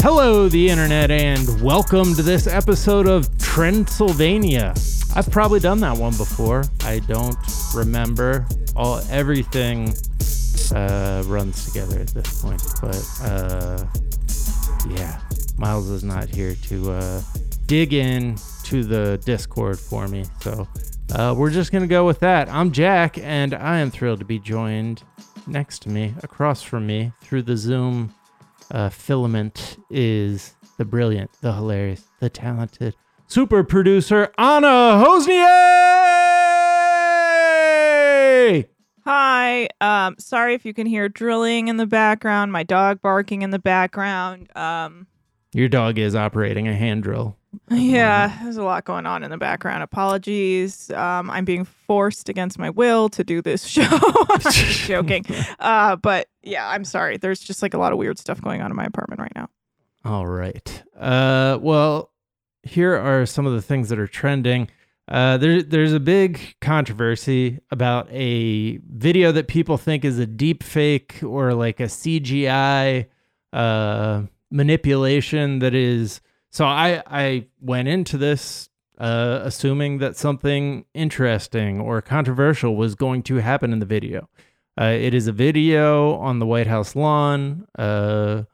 Hello, the internet, and welcome to this episode of Trendsylvania. I've probably done that one before. I don't remember. All everything uh, runs together at this point, but uh, yeah, Miles is not here to uh, dig in to the Discord for me, so uh, we're just gonna go with that. I'm Jack, and I am thrilled to be joined next to me, across from me, through the Zoom uh, filament is the brilliant, the hilarious, the talented super producer Anna Hosnieh. Hi. Um, sorry if you can hear drilling in the background, my dog barking in the background. Um, Your dog is operating a hand drill. Yeah, there's a lot going on in the background. Apologies. Um, I'm being forced against my will to do this show. I'm just joking. Uh, but yeah, I'm sorry. There's just like a lot of weird stuff going on in my apartment right now. All right. Uh, well, here are some of the things that are trending. Uh, there, there's a big controversy about a video that people think is a deep fake or like a CGI uh, manipulation that is. So I, I went into this uh, assuming that something interesting or controversial was going to happen in the video. Uh, it is a video on the White House lawn. Uh,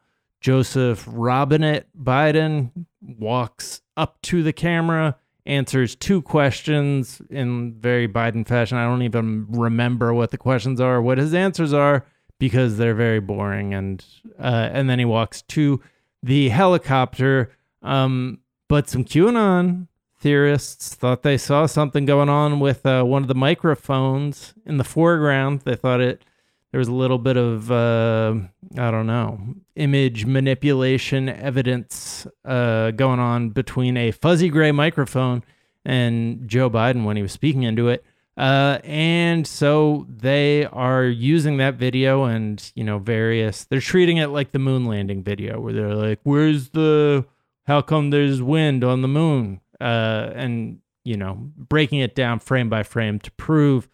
Joseph Robinette Biden walks up to the camera, answers two questions in very Biden fashion. I don't even remember what the questions are, what his answers are, because they're very boring. And uh, and then he walks to the helicopter. Um, but some QAnon theorists thought they saw something going on with uh, one of the microphones in the foreground. They thought it there was a little bit of uh, I don't know image manipulation evidence uh, going on between a fuzzy gray microphone and Joe Biden when he was speaking into it. Uh, and so they are using that video and you know various they're treating it like the moon landing video where they're like where's the how come there's wind on the moon? Uh, and you know breaking it down frame by frame to prove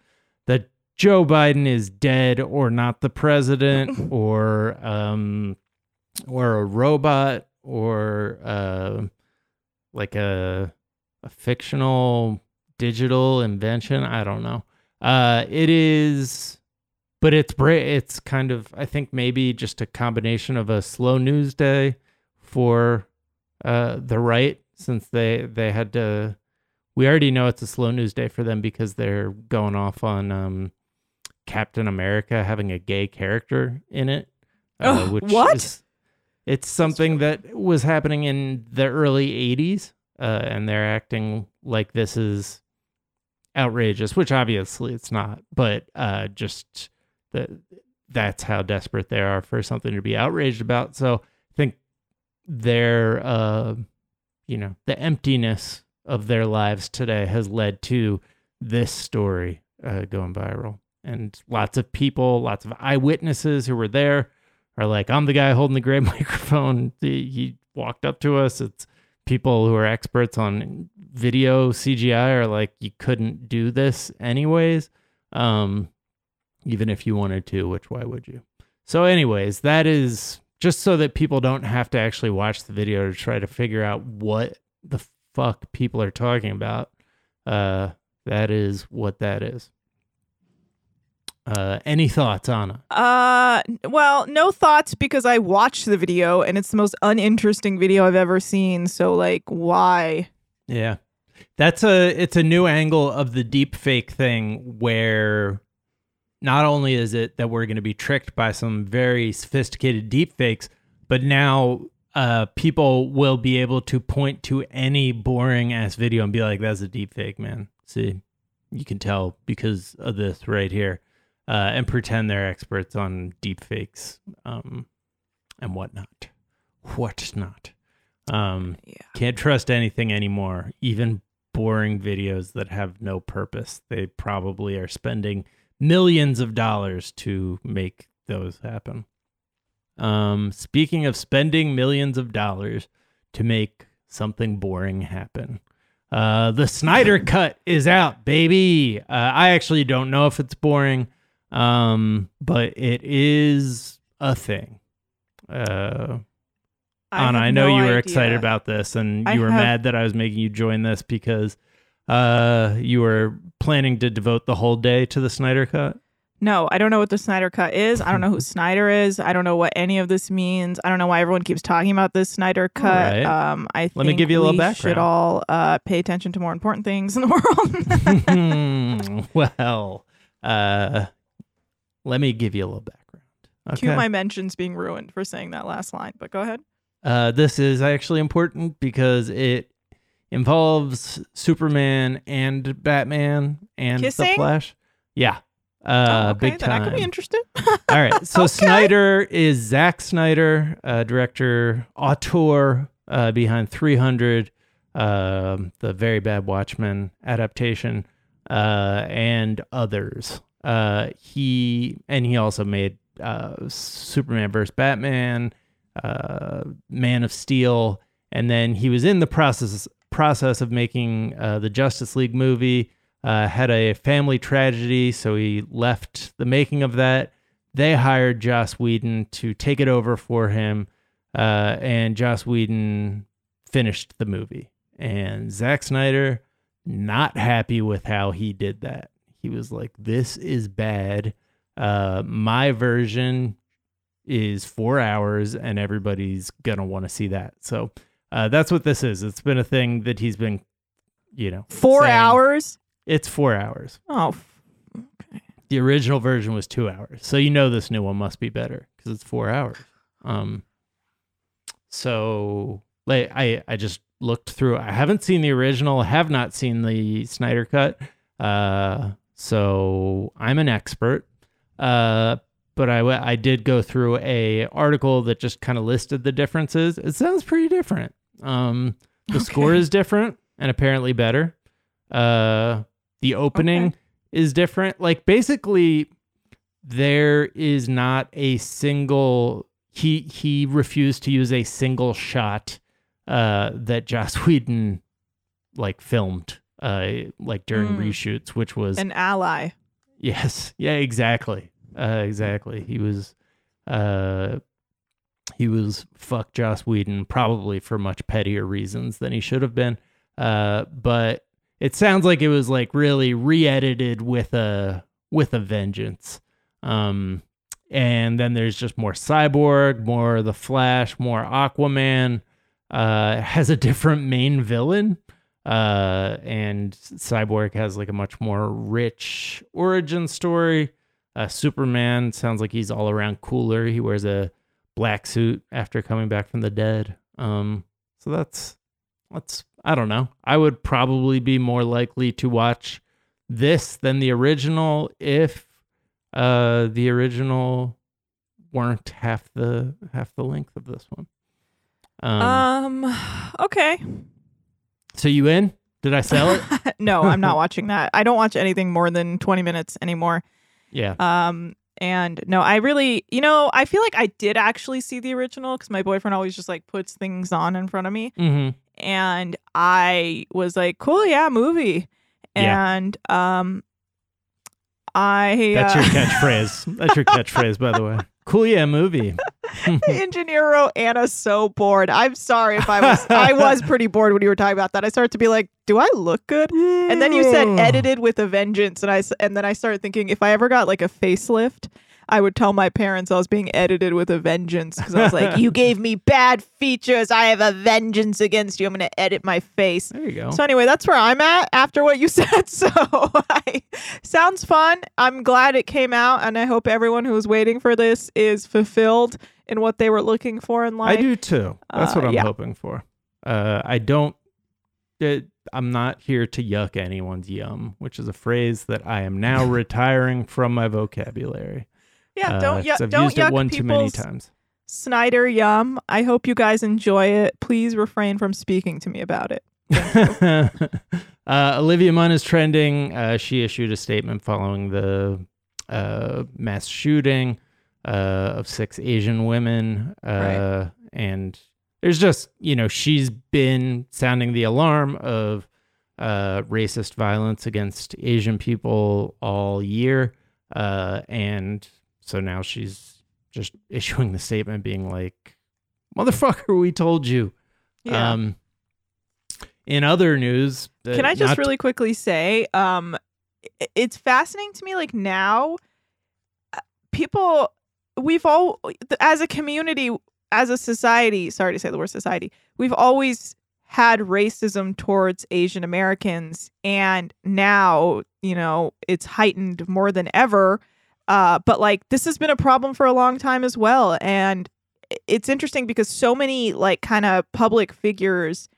that Joe Biden is dead or not the president or um or a robot or uh like a a fictional digital invention I don't know. Uh it is but it's it's kind of I think maybe just a combination of a slow news day for uh the right since they they had to we already know it's a slow news day for them because they're going off on um Captain America having a gay character in it. Ugh, what? Is, it's something that was happening in the early 80s, uh, and they're acting like this is outrageous, which obviously it's not, but uh, just that that's how desperate they are for something to be outraged about. So I think their, uh, you know, the emptiness of their lives today has led to this story uh, going viral and lots of people, lots of eyewitnesses who were there are like, I'm the guy holding the gray microphone. He he walked up to us. It's people who are experts on video CGI are like, you couldn't do this anyways, um, even if you wanted to, which why would you? So, anyways, that is just so that people don't have to actually watch the video to try to figure out what the fuck people are talking about. Uh, that is what that is. Uh, any thoughts, Anna? Uh, well, no thoughts because I watched the video and it's the most uninteresting video I've ever seen. So, like, why? Yeah, that's a it's a new angle of the deep fake thing where not only is it that we're going to be tricked by some very sophisticated deep fakes, but now uh, people will be able to point to any boring ass video and be like, "That's a deep fake, man." See, you can tell because of this right here uh, and pretend they're experts on deep fakes um, and whatnot. What not? Um, Yeah. Can't trust anything anymore, even boring videos that have no purpose. They probably are spending millions of dollars to make those happen. Um, speaking of spending millions of dollars to make something boring happen, uh, the Snyder Cut is out, baby. Uh, I actually don't know if it's boring, um, but it is a thing. Uh, I Anna, I know no you were idea. excited about this, and I you were have- mad that I was making you join this because uh, you were planning to devote the whole day to the Snyder Cut. No, I don't know what the Snyder Cut is. I don't know who Snyder is. I don't know what any of this means. I don't know why everyone keeps talking about this Snyder Cut. right. Um, I Let me give you a little we background. should all uh, pay attention to more important things in the world. well, uh, let me give you a little background. Cue my mentions being ruined for saying that last line, but go ahead. Uh, this is actually important because it involves Superman and Batman and the Flash. Yeah. Uh, Oh, okay, big then I could be interested. All right. So Okay. Snyder is Zack Snyder, uh, director, auteur uh, behind 300, um, the very bad Watchmen adaptation, uh, and others. Uh, he and he also made uh, Superman vs. Batman, uh, Man of Steel, and then he was in the process process of making uh, the Justice League movie. Uh, had a family tragedy, so he left the making of that. They hired Joss Whedon to take it over for him, uh, and Joss Whedon finished the movie. And Zack Snyder, not happy with how he did that. He was like, "This is bad. Uh, my version is four hours, and everybody's gonna want to see that." So uh, that's what this is. It's been a thing that he's been, you know, Four saying. hours? It's four hours. Oh, f- The original version was two hours, so you know this new one must be better because it's four hours. Um, so like I I just looked through. I haven't seen the original. Have not seen the Snyder cut. Uh, so I'm an expert. Uh, but I, I did go through a article that just kind of listed the differences. It sounds pretty different. Um, the score is different and apparently better. Uh, the opening Okay. is different. Like basically, there is not a single. He he refused to use a single shot uh, that Joss Whedon like filmed uh, like during Mm. reshoots, which was an ally. Yes. Yeah, exactly. Uh, exactly. He was uh he was fuck Joss Whedon probably for much pettier reasons than he should have been. Uh but it sounds like it was like really re-edited with a with a vengeance. Um and then there's just more Cyborg, more The Flash, more Aquaman. Uh has a different main villain uh and cyborg has like a much more rich origin story uh superman sounds like he's all around cooler he wears a black suit after coming back from the dead um so that's that's i don't know i would probably be more likely to watch this than the original if uh the original weren't half the half the length of this one um Um, okay. so you in did i sell it no, I'm not watching that. I don't watch anything more than 20 minutes anymore. yeah Um, and no, I really, you know, I feel like I did actually see the original because my boyfriend always just like puts things on in front of me, mm-hmm and I was like, "Cool, yeah, movie." Yeah. And um, I That's uh, your catchphrase. That's your catchphrase, by the way. Cool, yeah, movie. the engineer wrote Anna's so bored. I'm sorry if I was I was pretty bored when you were talking about that. I started to be like, do I look good? And then you said edited with a vengeance, and I and then I started thinking if I ever got like a facelift, I would tell my parents I was being edited with a vengeance because I was like, you gave me bad features. I have a vengeance against you. I'm gonna edit my face. There you go. So anyway, that's where I'm at after what you said. So I, sounds fun. I'm glad it came out, and I hope everyone who was waiting for this is fulfilled in what they were looking for in life. I do too. That's Uh, what I'm yeah. hoping for. Uh, I don't. It, I'm not here to yuck anyone's yum, which is a phrase that I am now retiring from my vocabulary. Yeah, Uh, don't 'cause yuck, I've don't used yuck it one too many times. Snyder yum. I hope you guys enjoy it. Please refrain from speaking to me about it. uh, Olivia Munn is trending. Uh, she issued a statement following the uh, mass shooting uh, of six Asian women. Uh, Right. And there's just, you know, she's been sounding the alarm of uh, racist violence against Asian people all year. Uh, and so now she's just issuing the statement being like, motherfucker, we told you. Yeah. Um, in other news, Can I just really quickly say, um, it's fascinating to me. Like now, uh, people, we've all, as a community, as a society, sorry to say the word society, we've always had racism towards Asian Americans, and now, you know, it's heightened more than ever. Uh, but like this has been a problem for a long time as well, and it's interesting because so many like kind of public figures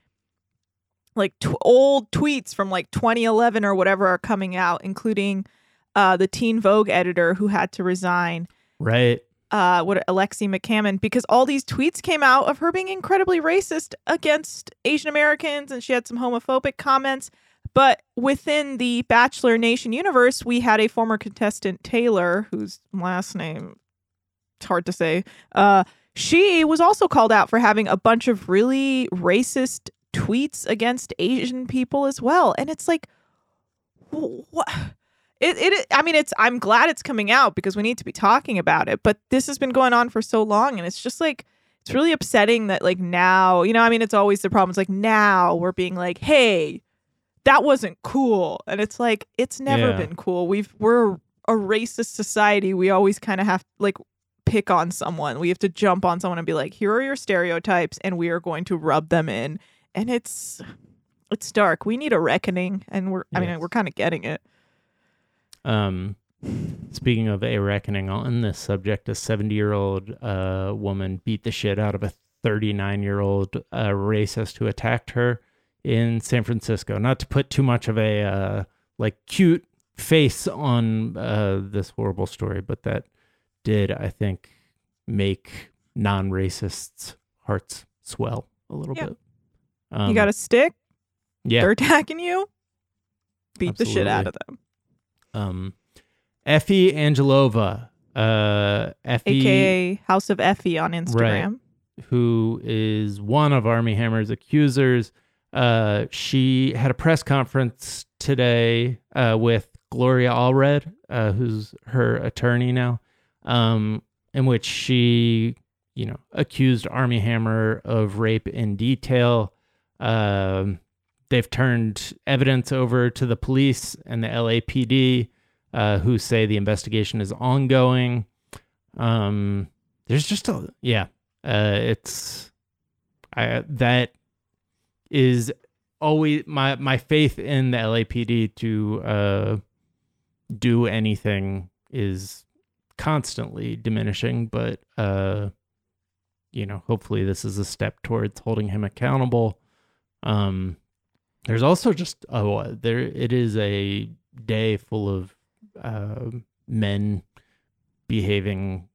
like tw- old tweets from like 2011 or whatever are coming out, including uh, the Teen Vogue editor who had to resign, right? uh, what Alexi McCammond, because all these tweets came out of her being incredibly racist against Asian Americans, and she had some homophobic comments. But within the Bachelor Nation universe, we had a former contestant Taylor, whose last name it's hard to say. Uh, she was also called out for having a bunch of really racist tweets against Asian people as well. And it's like, what? It, it, I mean, it's, I'm glad it's coming out because we need to be talking about it, but this has been going on for so long. And it's just like, it's really upsetting that, like, now, you know, I mean, it's always the problem. It's like, now we're being like, hey, that wasn't cool. And it's like, it's never Yeah. been cool. We've, we're a racist society. We always kind of have, like, pick on someone. We have to jump on someone and be like, here are your stereotypes, and we are going to rub them in. And it's it's dark. We need a reckoning, and we're I mean we're kind of getting it. Um, speaking of a reckoning on this subject, a 70 year old uh, woman beat the shit out of a 39 year old uh, racist who attacked her in San Francisco. Not to put too much of a uh, like cute face on uh, this horrible story, but that did, I think, make non racists' hearts swell a little Yeah. bit. Um, you got a stick. yeah. They're attacking you. Beat the shit out of them. Um, Effie Angelova, uh, Effie, AKA House of Effie on Instagram. who is one of Armie Hammer's accusers. Uh, she had a press conference today uh, with Gloria Allred, uh, who's her attorney now, um, in which she, you know, accused Armie Hammer of rape in detail. Um, they've turned evidence over to the police and the LAPD, uh, who say the investigation is ongoing. Um, there's just a yeah, uh, it's I that is always my my faith in the LAPD to uh, do anything is constantly diminishing, but uh, you know, hopefully this is a step towards holding him accountable. Um, there's also just oh, there it is a day full of uh, men behaving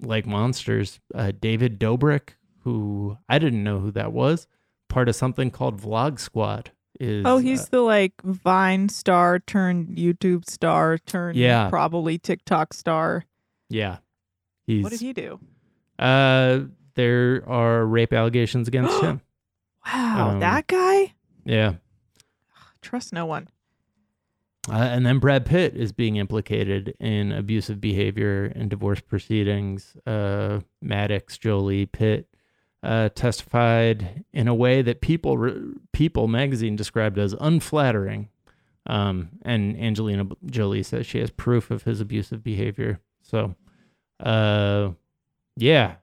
like monsters. Uh, David Dobrik, who I didn't know who that was, part of something called Vlog Squad. Is Oh, he's uh, the like Vine star turned YouTube star turned Yeah. probably TikTok star. yeah. He's What did he do? uh there are rape allegations against him. Wow, Um, that guy. Yeah. Trust no one. Uh, and then Brad Pitt is being implicated in abusive behavior and divorce proceedings. Uh, Maddox, Jolie, Pitt uh, testified in a way that People People magazine described as unflattering. Um, and Angelina Jolie says she has proof of his abusive behavior. So, uh, yeah,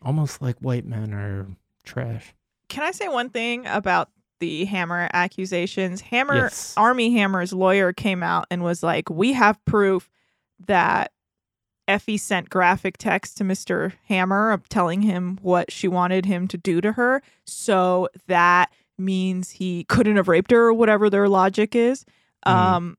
almost like white men are trash. Can I say one thing about the Hammer accusations? Hammer Yes. Armie Hammer's lawyer came out and was like, "We have proof that Effie sent graphic text to Mr. Hammer telling him what she wanted him to do to her. So that means he couldn't have raped her or whatever their logic is. Mhm. Um,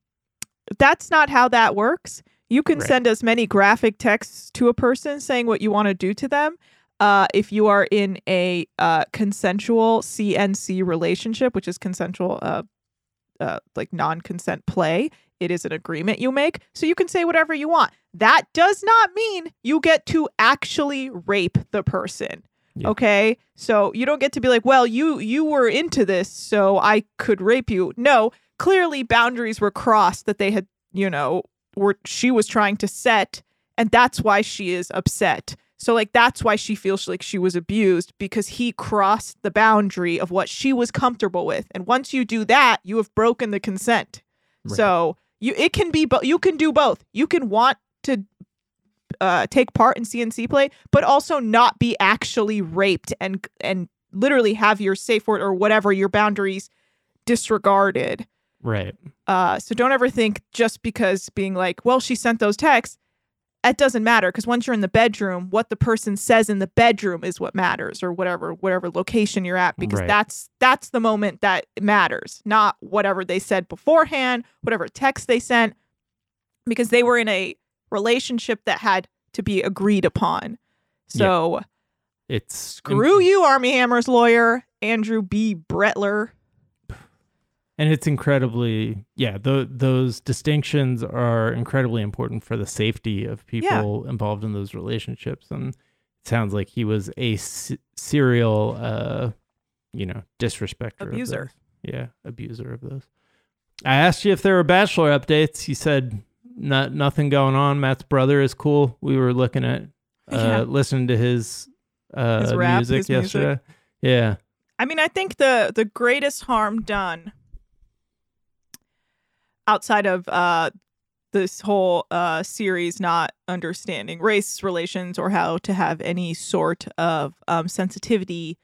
that's not how that works. You can Right. send as many graphic texts to a person saying what you want to do to them. Uh, if you are in a uh, consensual CNC relationship, which is consensual, uh, uh, like non-consent play, it is an agreement you make. So you can say whatever you want. That does not mean you get to actually rape the person. Yeah. Okay? So you don't get to be like, "Well, you you were into this, so I could rape you." No, clearly boundaries were crossed that they had, you know, were she was trying to set and that's why she is upset. So like that's why she feels like she was abused because he crossed the boundary of what she was comfortable with. And once you do that, you have broken the consent. Right. So you it can be but you can do both. You can want to uh, take part in CNC play, but also not be actually raped and and literally have your safe word or whatever your boundaries disregarded. Right. Uh, so don't ever think just because being like, well, she sent those texts, that doesn't matter because once you're in the bedroom, what the person says in the bedroom is what matters, or whatever whatever location you're at, because Right. that's that's the moment that matters, not whatever they said beforehand, whatever text they sent, because they were in a relationship that had to be agreed upon. So It's screw you, Armie Hammer's lawyer, Andrew B. Brettler. And it's incredibly yeah th- those distinctions are incredibly important for the safety of people involved in those relationships. And it sounds like he was a s- serial uh you know disrespecter Abuser. yeah abuser of those. I asked you if there were bachelor updates. You said not nothing going on. Matt's brother is cool. We were looking at uh Yeah. listening to his uh His rap, music his music. yesterday. Yeah. I mean, I think the the greatest harm done outside of uh this whole uh series not understanding race relations or how to have any sort of um sensitivity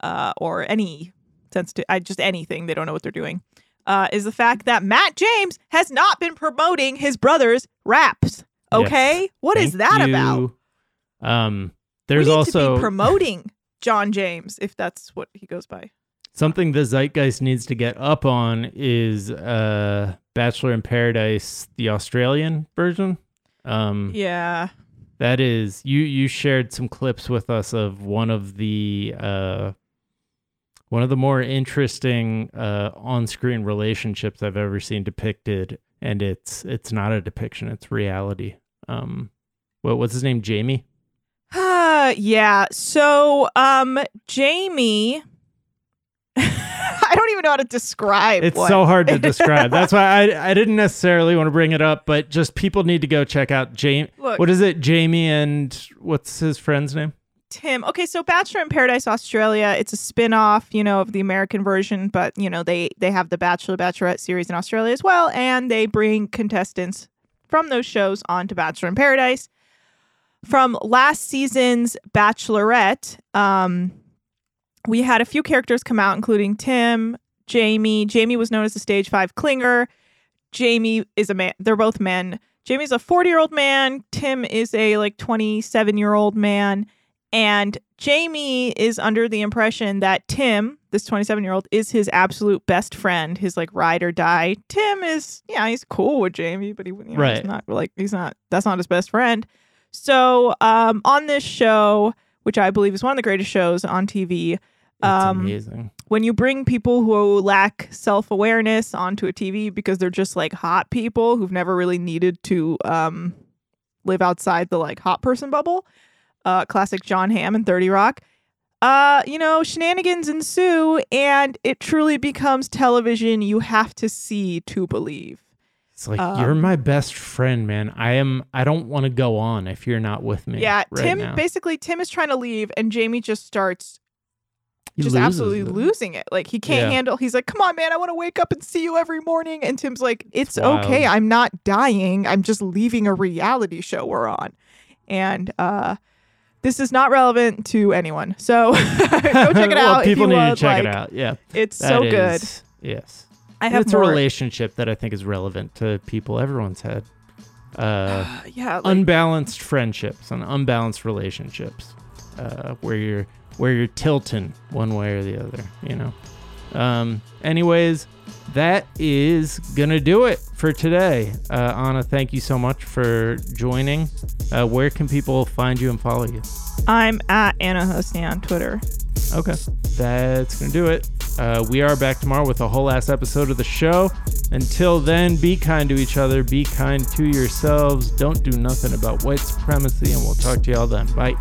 uh or any sensitive I just anything they don't know what they're doing uh is the fact that Matt James has not been promoting his brother's raps. Okay? What is Thank that about? Um, there's also to be promoting John James if that's what he goes by. something the zeitgeist needs to get up on is uh, Bachelor in Paradise, the Australian version. Um, Yeah. That is you. You shared some clips with us of one of the uh, one of the more interesting uh, on-screen relationships I've ever seen depicted, and it's it's not a depiction; it's reality. Um, what what's his name? Jamie. Uh, yeah. So, um, Jamie, I don't even know how to describe. It. It's what- so hard to describe. That's why I I didn't necessarily want to bring it up, but just people need to go check out Jamie. Look, What is it? Jamie and what's his friend's name? Tim. Okay, so Bachelor in Paradise Australia, it's a spin-off, you know, of the American version, but you know, they they have the Bachelor Bachelorette series in Australia as well, and they bring contestants from those shows onto Bachelor in Paradise. From last season's Bachelorette, um, we had a few characters come out, including Tim, Jamie. Jamie was known as the stage five clinger. Jamie is a man. They're both men. Jamie's a 40 year old man. Tim is a like 27 year old man. And Jamie is under the impression that Tim, this 27 year old, is his absolute best friend, his like ride or die. Tim is, yeah, he's cool with Jamie, but he, you know, Right. he's not like, he's not, that's not his best friend. So um, on this show, which I believe is one of the greatest shows on TV, Um, amazing. when you bring people who lack self awareness onto a TV because they're just like hot people who've never really needed to um, live outside the like hot person bubble, uh, classic Jon Hamm and 30 Rock, uh, you know, shenanigans ensue and it truly becomes television you have to see to believe. It's like um, you're my best friend, man. I am. I don't want to go on if you're not with me. yeah, right Tim now. basically, Tim is trying to leave and Jamie just starts He just absolutely it. losing it. Like he can't Yeah. handle. He's like, "Come on, man, I want to wake up and see you every morning." And Tim's like, "It's okay. I'm not dying. I'm just leaving a reality show we're on." And uh this is not relevant to anyone. So go check it well, out. people if you need would. to check it out. Yeah, It's that so good. Yes, I have it's more. a relationship that I think is relevant to people. Everyone's had uh, yeah, like, unbalanced friendships and unbalanced relationships, uh, where you're where you're tilting one way or the other. You know. Um, anyways, that is gonna do it for today. Uh, Anna, thank you so much for joining. Uh, where can people find you and follow you? I'm at Anna Hosnieh on Twitter. Okay, that's gonna do it. Uh, we are back tomorrow with a whole ass episode of the show. Until then, be kind to each other, be kind to yourselves. Don't do nothing about white supremacy, and we'll talk to y'all then. Bye.